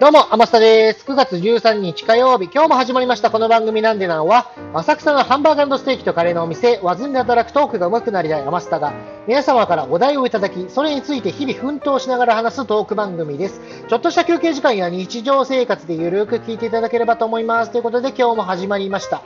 どうも、天下です。9月13日火曜日、今日も始まりましたこの番組なんでなんは、浅草のハンバーガーステーキとカレーのお店、和ずんで働くトークが上手くなりたい天下が、皆様からお題をいただき、それについて日々奮闘しながら話すトーク番組です。ちょっとした休憩時間や日常生活でゆるく聞いていただければと思います。ということで今日も始まりました。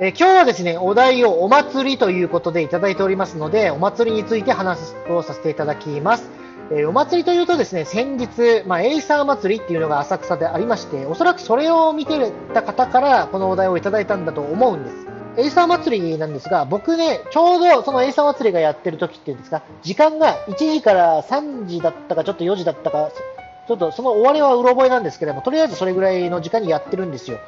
え今日はですね、お題をお祭りということでいただいておりますので、お祭りについて話をさせていただきます。えー、お祭りというとですね、先日、まあ、エイサー祭りっていうのが浅草でありまして、おそらくそれを見てた方からこのお題をいただいたんだと思うんです。エイサー祭りなんですが、僕ね、ちょうどそのエイサー祭りがやってる時っていうんですか、時間が1時から3時だったか、ちょっと4時だったか、ちょっとその終わりはうろ覚えなんですけども、とりあえずそれぐらいの時間にやってるんですよ。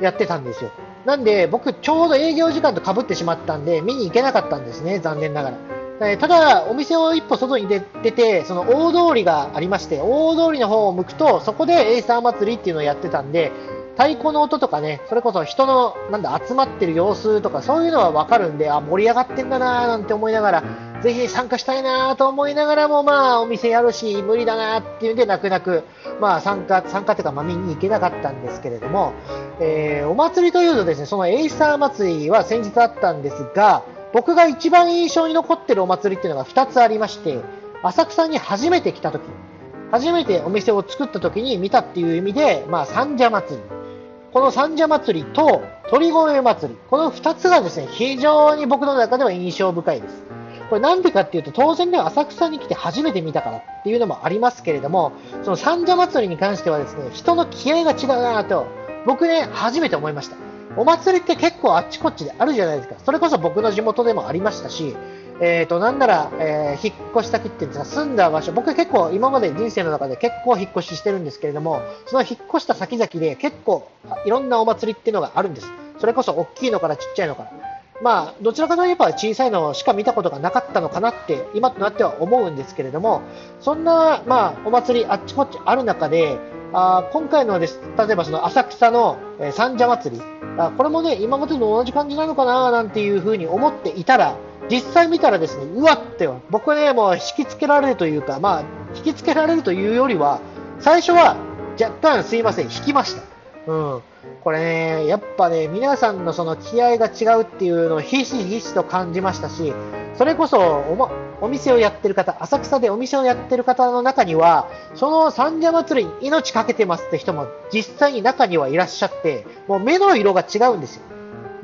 やってたんですよ。なんで、僕、ちょうど営業時間とかぶってしまったんで、見に行けなかったんですね、残念ながら。えただ、お店を一歩外に出て、その大通りがありまして、大通りの方を向くと、そこでエイサー祭りっていうのをやってたんで、太鼓の音とかね、それこそ人の、なんだ、集まってる様子とか、そういうのはわかるんで、あ、盛り上がってんだなーなんて思いながら、ぜひ参加したいなと思いながらも、まあ、お店やるし、無理だなっていうんで、泣く泣く、まあ、参加、参加っていうか、ま、見に行けなかったんですけれども、えー、お祭りというとですね、そのエイサー祭りは先日あったんですが、僕が一番印象に残ってるお祭りっていうのが2つありまして、浅草に初めて来た時、初めてお店を作った時に見たっていう意味で、まあ、三社祭り。この三社祭りと鳥越祭り。この2つがですね、非常に僕の中では印象深いです。これなんでかっていうと、当然ね、浅草に来て初めて見たからっていうのもありますけれども、その三社祭りに関してはですね、人の気合が違うなと、僕ね、初めて思いました。お祭りって結構あっちこっちであるじゃないですか。それこそ僕の地元でもありましたし、えっ、ー、と、なんなら、えー、引っ越したくっていうんですか、住んだ場所、僕結構今まで人生の中で結構引っ越ししてるんですけれども、その引っ越した先々で結構いろんなお祭りっていうのがあるんです。それこそ大きいのからちっちゃいのから。まあ、どちらかといえば小さいのしか見たことがなかったのかなって、今となっては思うんですけれども、そんな、まあ、お祭りあっちこっちある中で、あ今回のです、例えばその浅草の、三社祭りあ、これもね、今までと同じ感じなのかななんていうふうに思っていたら、実際見たらですね、うわって、僕はね、もう引きつけられるというか、まあ、引きつけられるというよりは、最初は若干すいません、引きました。うん。これね、やっぱね、皆さんのその気合が違うっていうのをひしひしと感じましたし、それこそお、ま、お店をやってる方、浅草でお店をやってる方の中には、その三社祭りに命かけてますって人も実際に中にはいらっしゃって、もう目の色が違うんですよ。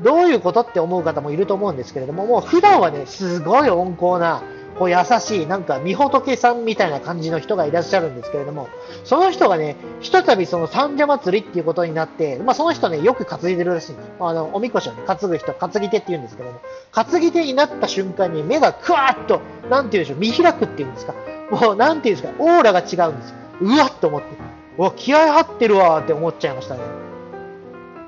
どういうことって思う方もいると思うんですけれども、もう普段はね、すごい温厚な、こう優しい、なんか、みほとけさんみたいな感じの人がいらっしゃるんですけれども、その人がね、ひとたびその三社祭りっていうことになって、まあその人ね、よく担いでるらしいんです。あの、おみこしをね、担ぐ人、担ぎ手って言うんですけども、担ぎ手になった瞬間に目がクワーッと、なんて言うんでしょう、見開くっていうんですか。もう、なんて言うんですか、オーラが違うんですよ。うわっと思って、うわ、気合入ってるわって思っちゃいましたね。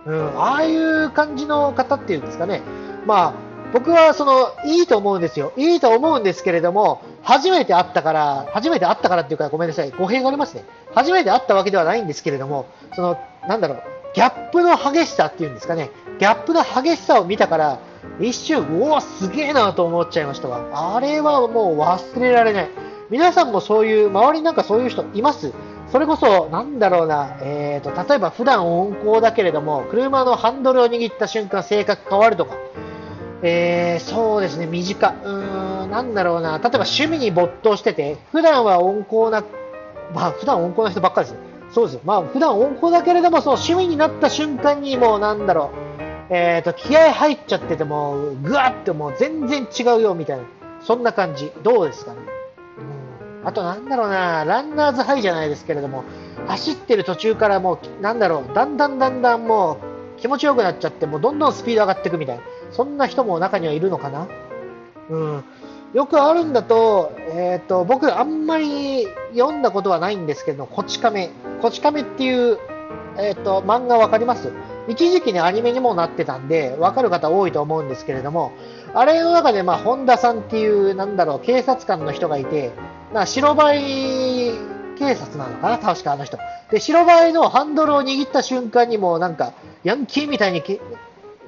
うん、ああいう感じの方っていうんですかね。まあ、僕はそのいいと思うんですよ、いいと思うんですけれども、初めて会ったから、初めて会ったからっていうか、ごめんなさい、語弊がありますね、初めて会ったわけではないんですけれども、そのなんだろう、ギャップの激しさっていうんですかね、ギャップの激しさを見たから、一瞬、うわ、すげえなと思っちゃいましたわ、あれはもう忘れられない、皆さんもそういう、周りなんかそういう人います？それこそ、なんだろうな、えーと、例えば普段温厚だけれども、車のハンドルを握った瞬間、性格変わるとか、えー、そうですね、短。うーん、なんだろうな。例えば趣味に没頭してて、普段は温厚な、まあ普段温厚な人ばっかりですそうですよ。まあ普段温厚だけれども、その趣味になった瞬間にもうなんだろう、えっ、ー、と、気合入っちゃってても、ぐわってもう全然違うよみたいな。そんな感じ。どうですかね。うん。あとなんだろうな、ランナーズハイじゃないですけれども、走ってる途中からもう、なんだろう、だんだんだんだんもう気持ちよくなっちゃって、もうどんどんスピード上がっていくみたいな。そんな人も中にはいるのかな？うん。よくあるんだと、えっ、ー、と、僕あんまり読んだことはないんですけど、こち亀。こち亀っていう、えっ、ー、と、漫画わかります？一時期ね、アニメにもなってたんで、わかる方多いと思うんですけれども、あれの中で、まあ、本田さんっていう、なんだろう、警察官の人がいて、な白バイ警察なのかな？確かあの人。で、白バイのハンドルを握った瞬間にもなんか、ヤンキーみたいに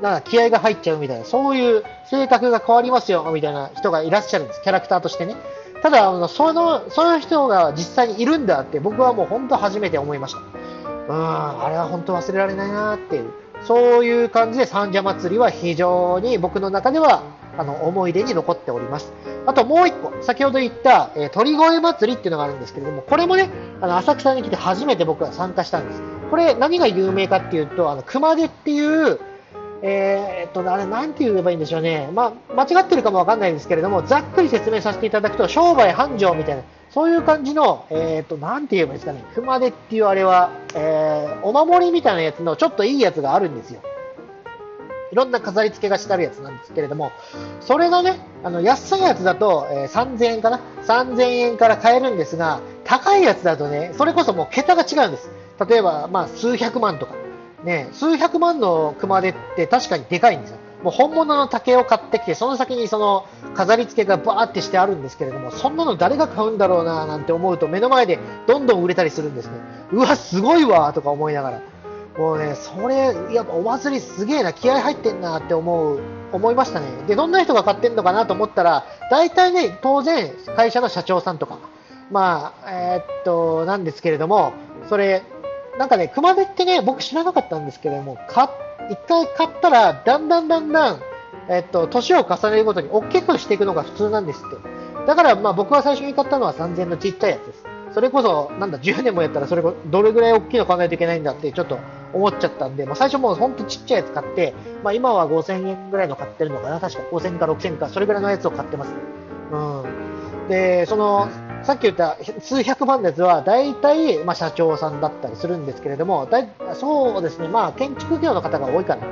なんか気合が入っちゃうみたいな、そういう性格が変わりますよ、みたいな人がいらっしゃるんです、キャラクターとしてね。ただ、あのその、その人が実際にいるんだって、僕はもう本当初めて思いました。うん、あれは本当忘れられないなっていう、そういう感じで三社祭りは非常に僕の中ではあの思い出に残っております。あともう一個、先ほど言った、えー、鳥越祭りっていうのがあるんですけれども、これもね、あの浅草に来て初めて僕は参加したんです。これ何が有名かっていうと、あの熊手っていう、えー、っと、あれ、なんて言えばいいんでしょうね。まあ、間違ってるかもわかんないんですけれども、ざっくり説明させていただくと、商売繁盛みたいな、そういう感じの、えー、っと、なんて言えばいいですかね。熊手っていうあれは、えー、お守りみたいなやつのちょっといいやつがあるんですよ。いろんな飾り付けがしてあるやつなんですけれども、それがね、あの安いやつだと、えー、3000円かな ?3000 円から買えるんですが、高いやつだとね、それこそもう桁が違うんです。例えば、まあ、数百万とか。ね、数百万の熊手って確かにでかいんですよ。もう本物の竹を買ってきて、その先にその飾り付けがバーってしてあるんですけれども、そんなの誰が買うんだろうななんて思うと、目の前でどんどん売れたりするんですね。うわ、すごいわとか思いながら。もうね、それ、やっぱお祭りすげえな、気合入ってんなって思う、思いましたね。で、どんな人が買ってんのかなと思ったら、大体ね、当然、会社の社長さんとか、まあ、えー、っと、なんですけれども、それ、なんかね、熊手ってね、僕知らなかったんですけども、か一回買ったら、だんだんだんだん、えっと、年を重ねるごとに大きくしていくのが普通なんですって。だから、まあ僕は最初に買ったのは3000のちっちゃいやつです。それこそ、なんだ、10年もやったら、それどれぐらい大きいの買わないといけないんだって、ちょっと思っちゃったんで、まあ、最初もうほんとちっちゃいやつ買って、まあ、今は5000円ぐらいの買ってるのかな、確か5000か6000か、それぐらいのやつを買ってます。うん。で、その、さっき言った数百万のやつは、大体、まあ、社長さんだったりするんですけれども、だいそうですね、まあ、建築業の方が多いかな。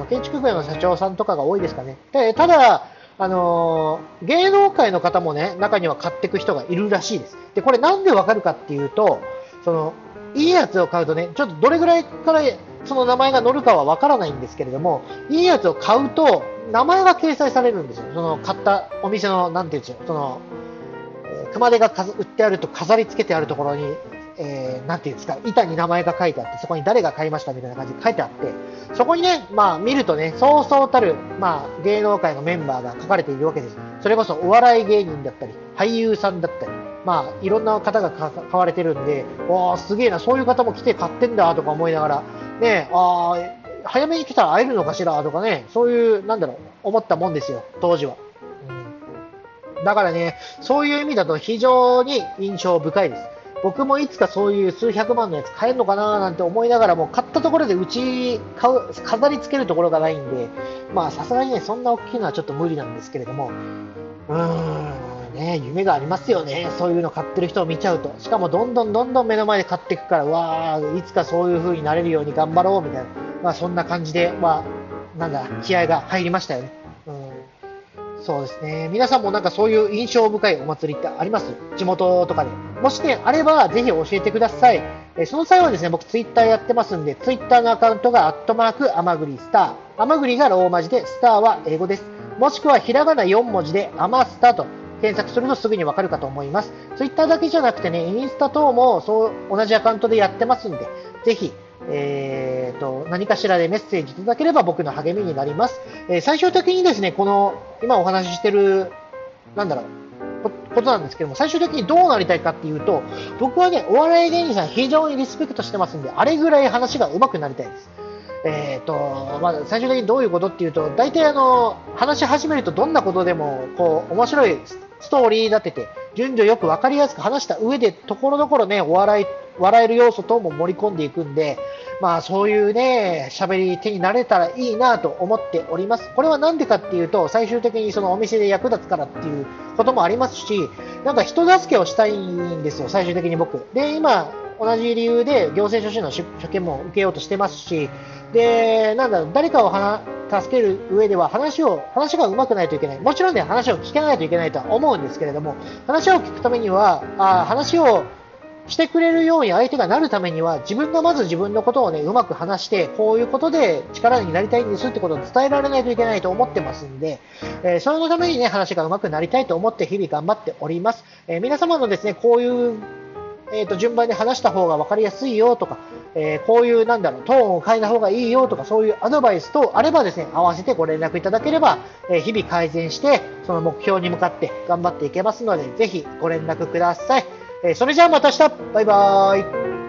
うん、建築業の社長さんとかが多いですかね。で、ただ、あのー、芸能界の方もね、中には買っていく人がいるらしいです。で、これなんでわかるかっていうと、その、いいやつを買うとね、ちょっとどれぐらいからその名前が載るかはわからないんですけれども、いいやつを買うと、名前が掲載されるんですよ。その買ったお店の、なんていうんですよ、その、熊手が売ってあると飾り付けてあるところに、えー、ていうんですか、板に名前が書いてあって、そこに誰が買いましたみたいな感じで書いてあって、そこにね、まあ見るとね、そうそうたる、まあ芸能界のメンバーが書かれているわけです。それこそお笑い芸人だったり、俳優さんだったり、まあいろんな方が買われてるんで、おー、すげえな、そういう方も来て買ってんだとか思いながら、ね、あー、早めに来たら会えるのかしらとかね、そういう、なんだろう、思ったもんですよ、当時は。だからね、そういう意味だと非常に印象深いです。僕もいつかそういう数百万のやつ買えるのかななんて思いながらも、買ったところでうち買う、飾り付けるところがないんで、まあさすがにね、そんな大きいのはちょっと無理なんですけれども、うーん、ね、夢がありますよね。そういうの買ってる人を見ちゃうと。しかもどんどんどんどん目の前で買っていくから、わー、いつかそういう風になれるように頑張ろうみたいな。まあそんな感じで、まあ、なんだ、気合が入りましたよね。そうですね。皆さんもなんかそういう印象深いお祭りってあります？地元とかで。もしね、あればぜひ教えてください。えその際はですね、僕ツイッターやってますんで、ツイッターのアカウントがアットマーク、アマグリスター。アマグリがローマ字で、スターは英語です。もしくはひらがな4文字で、アマスタと検索するとすぐにわかるかと思います。ツイッターだけじゃなくてね、インスタ等もそう同じアカウントでやってますんで、ぜひえーと、何かしらでメッセージいただければ僕の励みになります。えー、最終的にですね、この今お話ししてる、なんだろう、ことなんですけども、最終的にどうなりたいかっていうと、僕はね、お笑い芸人さん非常にリスペクトしてますんで、あれぐらい話が上手くなりたいです。えーとまあ、最終的にどういうことっていうと、大体あの、話し始めるとどんなことでも、こう、面白いストーリー立てて、順序よく分かりやすく話した上で、ところどころね、お笑い、笑える要素等も盛り込んでいくんで、まあそういうね、喋り手になれたらいいなと思っております。これはなんでかっていうと、最終的にそのお店で役立つからっていうこともありますし、なんか人助けをしたいんですよ、最終的に僕。で、今、同じ理由で行政書士の初見も受けようとしてますし、で、なんだ、誰かを助ける上では話を、話が上手くないといけない。もちろんね、話を聞けないといけないとは思うんですけれども、話を聞くためには、あ話をしてくれるように相手がなるためには、自分がまず自分のことをね、うまく話して、こういうことで力になりたいんですってことを伝えられないといけないと思ってますんで、えー、そのためにね、話がうまくなりたいと思って日々頑張っております。えー、皆様のですね、こういうえーと、順番に話した方が分かりやすいよとか、えー、こういうなんだろうトーンを変えた方がいいよとかそういうアドバイスとあればですね合わせてご連絡いただければ、えー、日々改善してその目標に向かって頑張っていけますのでぜひご連絡ください、え、それじゃあまた明日。バイバーイ。